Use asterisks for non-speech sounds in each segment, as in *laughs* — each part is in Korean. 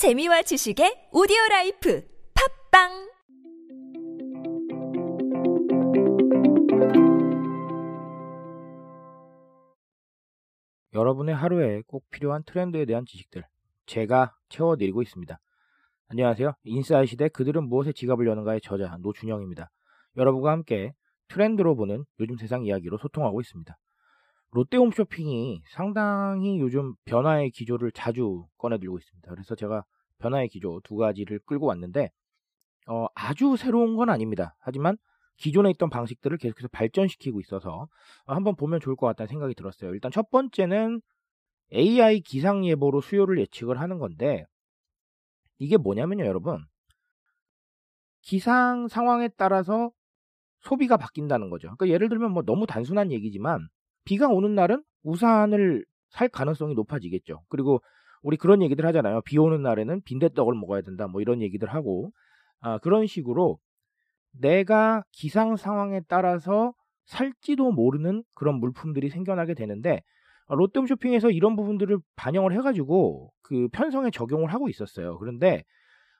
재미와 지식의 오디오 라이프 팟빵 여러분의 하루에 꼭 필요한 트렌드에 대한 지식들 제가 채워드리고 있습니다. 안녕하세요. 인싸의 시대 그들은 무엇에 지갑을 여는가의 저자 노준영입니다. 여러분과 함께 트렌드로 보는 요즘 세상 이야기로 소통하고 있습니다. 롯데홈쇼핑이 상당히 요즘 변화의 기조를 자주 꺼내들고 있습니다. 그래서 제가 변화의 기조 두 가지를 끌고 왔는데 어, 아주 새로운 건 아닙니다. 하지만 기존에 있던 방식들을 계속해서 발전시키고 있어서 한번 보면 좋을 것 같다는 생각이 들었어요. 일단 첫 번째는 AI 기상 예보로 수요를 예측을 하는 건데 이게 뭐냐면요, 여러분. 기상 상황에 따라서 소비가 바뀐다는 거죠. 그러니까 예를 들면 뭐 너무 단순한 얘기지만 비가 오는 날은 우산을 살 가능성이 높아지겠죠. 그리고 우리 그런 얘기들 하잖아요. 비 오는 날에는 빈대떡을 먹어야 된다. 뭐 이런 얘기들 하고 아, 그런 식으로 내가 기상 상황에 따라서 살지도 모르는 그런 물품들이 생겨나게 되는데 아, 롯데홈 쇼핑에서 이런 부분들을 반영을 해가지고 그 편성에 적용을 하고 있었어요. 그런데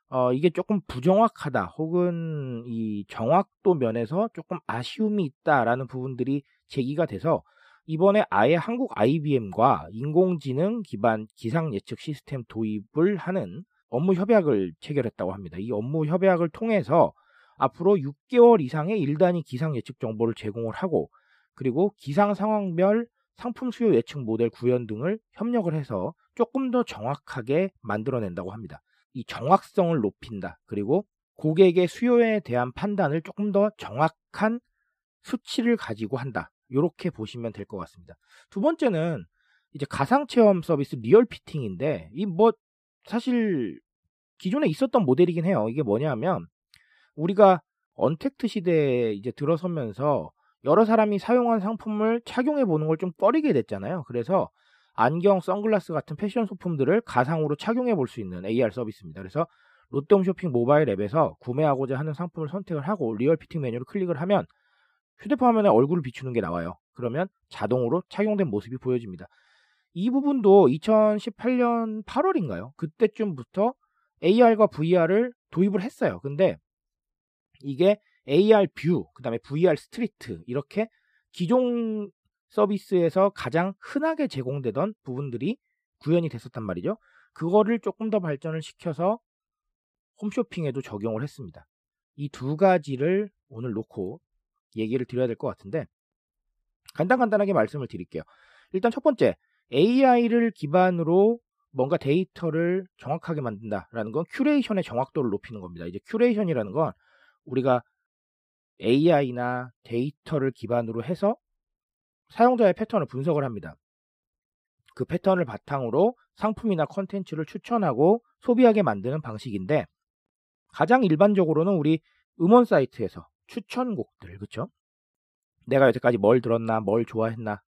어, 이게 조금 부정확하다 혹은 이 정확도 면에서 조금 아쉬움이 있다라는 부분들이 제기가 돼서 이번에 아예 한국 IBM과 인공지능 기반 기상 예측 시스템 도입을 하는 업무 협약을 체결했다고 합니다. 이 업무 협약을 통해서 앞으로 6개월 이상의 1단위 기상 예측 정보를 제공을 하고 그리고 기상 상황별 상품 수요 예측 모델 구현 등을 협력을 해서 조금 더 정확하게 만들어낸다고 합니다. 이 정확성을 높인다. 그리고 고객의 수요에 대한 판단을 조금 더 정확한 수치를 가지고 한다. 이렇게 보시면 될 것 같습니다. 두 번째는 이제 가상 체험 서비스 real fitting인데 이 뭐 사실 기존에 있었던 모델이긴 해요. 이게 뭐냐면 우리가 언택트 시대에 이제 들어서면서 여러 사람이 사용한 상품을 착용해 보는 걸 좀 꺼리게 됐잖아요. 그래서 안경, 선글라스 같은 패션 소품들을 가상으로 착용해 볼 수 있는 AR 서비스입니다. 그래서 롯데홈쇼핑 모바일 앱에서 구매하고자 하는 상품을 선택을 하고 real fitting 메뉴를 클릭을 하면 휴대폰 화면에 얼굴을 비추는 게 나와요. 그러면 자동으로 착용된 모습이 보여집니다. 이 부분도 2018년 8월인가요? 그때쯤부터 AR과 VR을 도입을 했어요. 근데 이게 AR view, 그 다음에 VR street, 이렇게 기존 서비스에서 가장 흔하게 제공되던 부분들이 구현이 됐었단 말이죠. 그거를 조금 더 발전을 시켜서 홈쇼핑에도 적용을 했습니다. 이 두 가지를 오늘 놓고 얘기를 드려야 될 것 같은데 간단간단하게 말씀을 드릴게요. 일단 첫 번째 AI를 기반으로 뭔가 데이터를 정확하게 만든다라는 건 큐레이션의 정확도를 높이는 겁니다. 이제 큐레이션이라는 건 우리가 AI나 데이터를 기반으로 해서 사용자의 패턴을 분석을 합니다. 그 패턴을 바탕으로 상품이나 컨텐츠를 추천하고 소비하게 만드는 방식인데 가장 일반적으로는 우리 음원 사이트에서 추천곡들, 그쵸? 내가 여태까지 뭘 들었나, 뭘 좋아했나,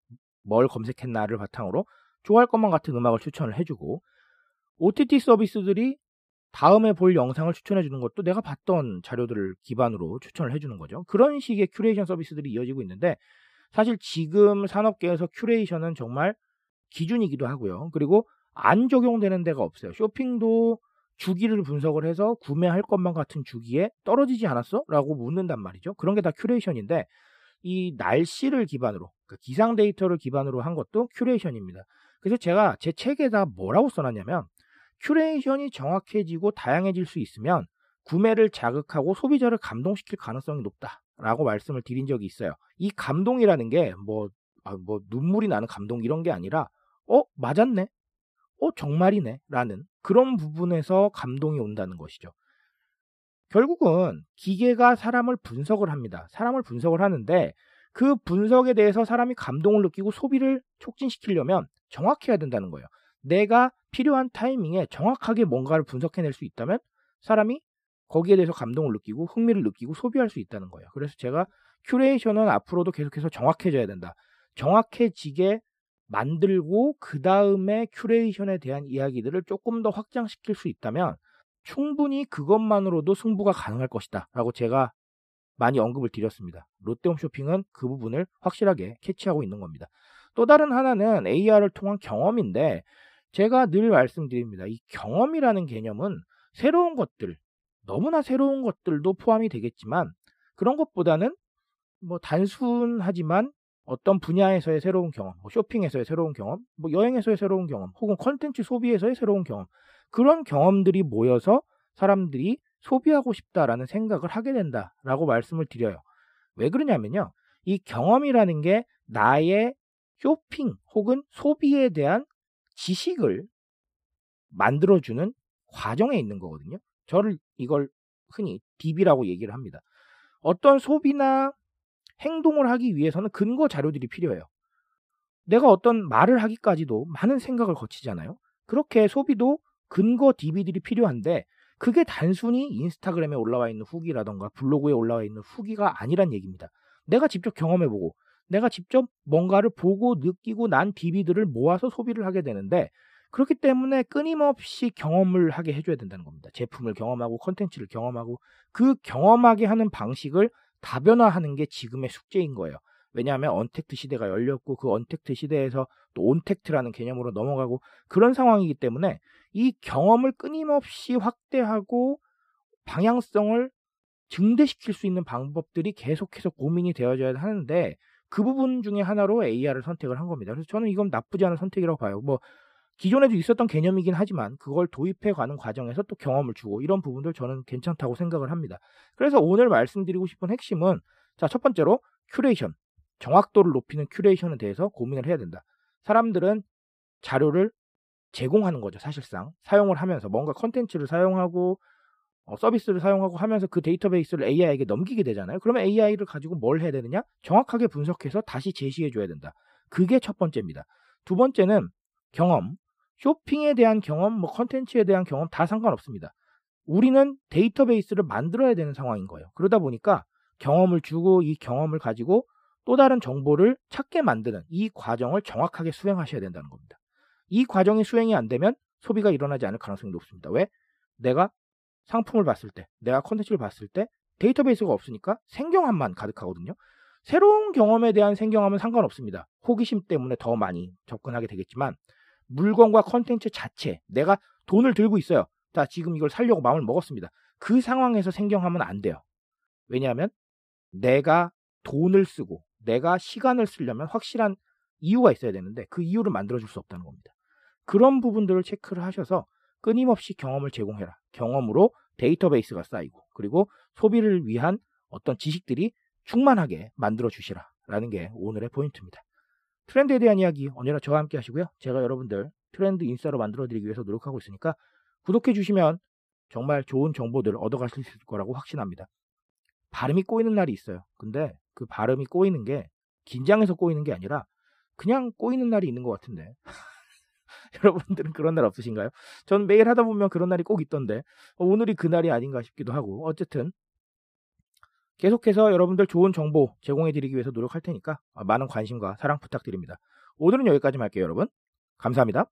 뭘 검색했나를 바탕으로 좋아할 것만 같은 음악을 추천을 해주고 OTT 서비스들이 다음에 볼 영상을 추천해 주는 것도 내가 봤던 자료들을 기반으로 추천을 해주는 거죠. 그런 식의 큐레이션 서비스들이 이어지고 있는데 사실 지금 산업계에서 큐레이션은 정말 기준이기도 하고요. 그리고 안 적용되는 데가 없어요. 쇼핑도 주기를 분석을 해서 구매할 것만 같은 주기에 떨어지지 않았어? 라고 묻는단 말이죠. 그런 게 다 큐레이션인데 이 날씨를 기반으로 그러니까 기상 데이터를 기반으로 한 것도 큐레이션입니다. 그래서 제가 제 책에다 뭐라고 써놨냐면 큐레이션이 정확해지고 다양해질 수 있으면 구매를 자극하고 소비자를 감동시킬 가능성이 높다라고 말씀을 드린 적이 있어요. 이 감동이라는 게뭐 아, 뭐 눈물이 나는 감동 이런 게 아니라 어 맞았네, 어 정말이네 라는 그런 부분에서 감동이 온다는 것이죠. 결국은 기계가 사람을 분석을 합니다. 사람을 분석을 하는데 그 분석에 대해서 사람이 감동을 느끼고 소비를 촉진시키려면 정확해야 된다는 거예요. 내가 필요한 타이밍에 정확하게 뭔가를 분석해낼 수 있다면 사람이 거기에 대해서 감동을 느끼고 흥미를 느끼고 소비할 수 있다는 거예요. 그래서 제가 큐레이션은 앞으로도 계속해서 정확해져야 된다. 정확해지게 만들고 그 다음에 큐레이션에 대한 이야기들을 조금 더 확장시킬 수 있다면 충분히 그것만으로도 승부가 가능할 것이다. 라고 제가 많이 언급을 드렸습니다. 롯데홈 쇼핑은 그 부분을 확실하게 캐치하고 있는 겁니다. 또 다른 하나는 AR을 통한 경험인데 제가 늘 말씀드립니다. 이 경험이라는 개념은 새로운 것들, 너무나 새로운 것들도 포함이 되겠지만 그런 것보다는 뭐 단순하지만 어떤 분야에서의 새로운 경험, 뭐 쇼핑에서의 새로운 경험, 뭐 여행에서의 새로운 경험, 혹은 컨텐츠 소비에서의 새로운 경험, 그런 경험들이 모여서 사람들이 소비하고 싶다라는 생각을 하게 된다라고 말씀을 드려요. 왜 그러냐면요. 이 경험이라는 게 나의 쇼핑 혹은 소비에 대한 지식을 만들어주는 과정에 있는 거거든요. 저를 이걸 흔히 DB라고 얘기를 합니다. 어떤 소비나 행동을 하기 위해서는 근거 자료들이 필요해요. 내가 어떤 말을 하기까지도 많은 생각을 거치잖아요. 그렇게 소비도 근거 DB들이 필요한데 그게 단순히 인스타그램에 올라와 있는 후기라던가 블로그에 올라와 있는 후기가 아니란 얘기입니다. 내가 직접 경험해보고 내가 직접 뭔가를 보고 느끼고 난 DB들을 모아서 소비를 하게 되는데 그렇기 때문에 끊임없이 경험을 하게 해줘야 된다는 겁니다. 제품을 경험하고 컨텐츠를 경험하고 그 경험하게 하는 방식을 다변화하는 게 지금의 숙제인 거예요. 왜냐하면 언택트 시대가 열렸고 그 언택트 시대에서 또 온택트라는 개념으로 넘어가고 그런 상황이기 때문에 이 경험을 끊임없이 확대하고 방향성을 증대시킬 수 있는 방법들이 계속해서 고민이 되어져야 하는데 그 부분 중에 하나로 AR을 선택을 한 겁니다. 그래서 저는 이건 나쁘지 않은 선택이라고 봐요. 뭐 기존에도 있었던 개념이긴 하지만 그걸 도입해 가는 과정에서 또 경험을 주고 이런 부분들 저는 괜찮다고 생각을 합니다. 그래서 오늘 말씀드리고 싶은 핵심은 자, 첫 번째로 큐레이션. 정확도를 높이는 큐레이션에 대해서 고민을 해야 된다. 사람들은 자료를 제공하는 거죠, 사실상. 사용을 하면서 뭔가 컨텐츠를 사용하고 어, 서비스를 사용하고 하면서 그 데이터베이스를 AI에게 넘기게 되잖아요. 그러면 AI를 가지고 뭘 해야 되느냐? 정확하게 분석해서 다시 제시해 줘야 된다. 그게 첫 번째입니다. 두 번째는 경험. 쇼핑에 대한 경험, 뭐 컨텐츠에 대한 경험 다 상관없습니다. 우리는 데이터베이스를 만들어야 되는 상황인 거예요. 그러다 보니까 경험을 주고 이 경험을 가지고 또 다른 정보를 찾게 만드는 이 과정을 정확하게 수행하셔야 된다는 겁니다. 이 과정이 수행이 안 되면 소비가 일어나지 않을 가능성이 높습니다. 왜? 내가 상품을 봤을 때, 내가 컨텐츠를 봤을 때 데이터베이스가 없으니까 생경함만 가득하거든요. 새로운 경험에 대한 생경함은 상관없습니다. 호기심 때문에 더 많이 접근하게 되겠지만 물건과 컨텐츠 자체, 내가 돈을 들고 있어요. 자, 지금 이걸 살려고 마음을 먹었습니다. 그 상황에서 생경하면 안 돼요. 왜냐하면 내가 돈을 쓰고 내가 시간을 쓰려면 확실한 이유가 있어야 되는데 그 이유를 만들어줄 수 없다는 겁니다. 그런 부분들을 체크를 하셔서 끊임없이 경험을 제공해라. 경험으로 데이터베이스가 쌓이고 그리고 소비를 위한 어떤 지식들이 충만하게 만들어 주시라라는 게 오늘의 포인트입니다. 트렌드에 대한 이야기 언제나 저와 함께 하시고요. 제가 여러분들 트렌드 인싸로 만들어 드리기 위해서 노력하고 있으니까 구독해 주시면 정말 좋은 정보들 얻어가실 수 있을 거라고 확신합니다. 발음이 꼬이는 날이 있어요. 근데 그 발음이 꼬이는 게 긴장해서 꼬이는 게 아니라 그냥 꼬이는 날이 있는 것 같은데. *laughs* 여러분들은 그런 날 없으신가요? 전 매일 하다 보면 그런 날이 꼭 있던데 오늘이 그 날이 아닌가 싶기도 하고 어쨌든 계속해서 여러분들 좋은 정보 제공해 드리기 위해서 노력할 테니까 많은 관심과 사랑 부탁드립니다. 오늘은 여기까지 할게요, 여러분. 감사합니다.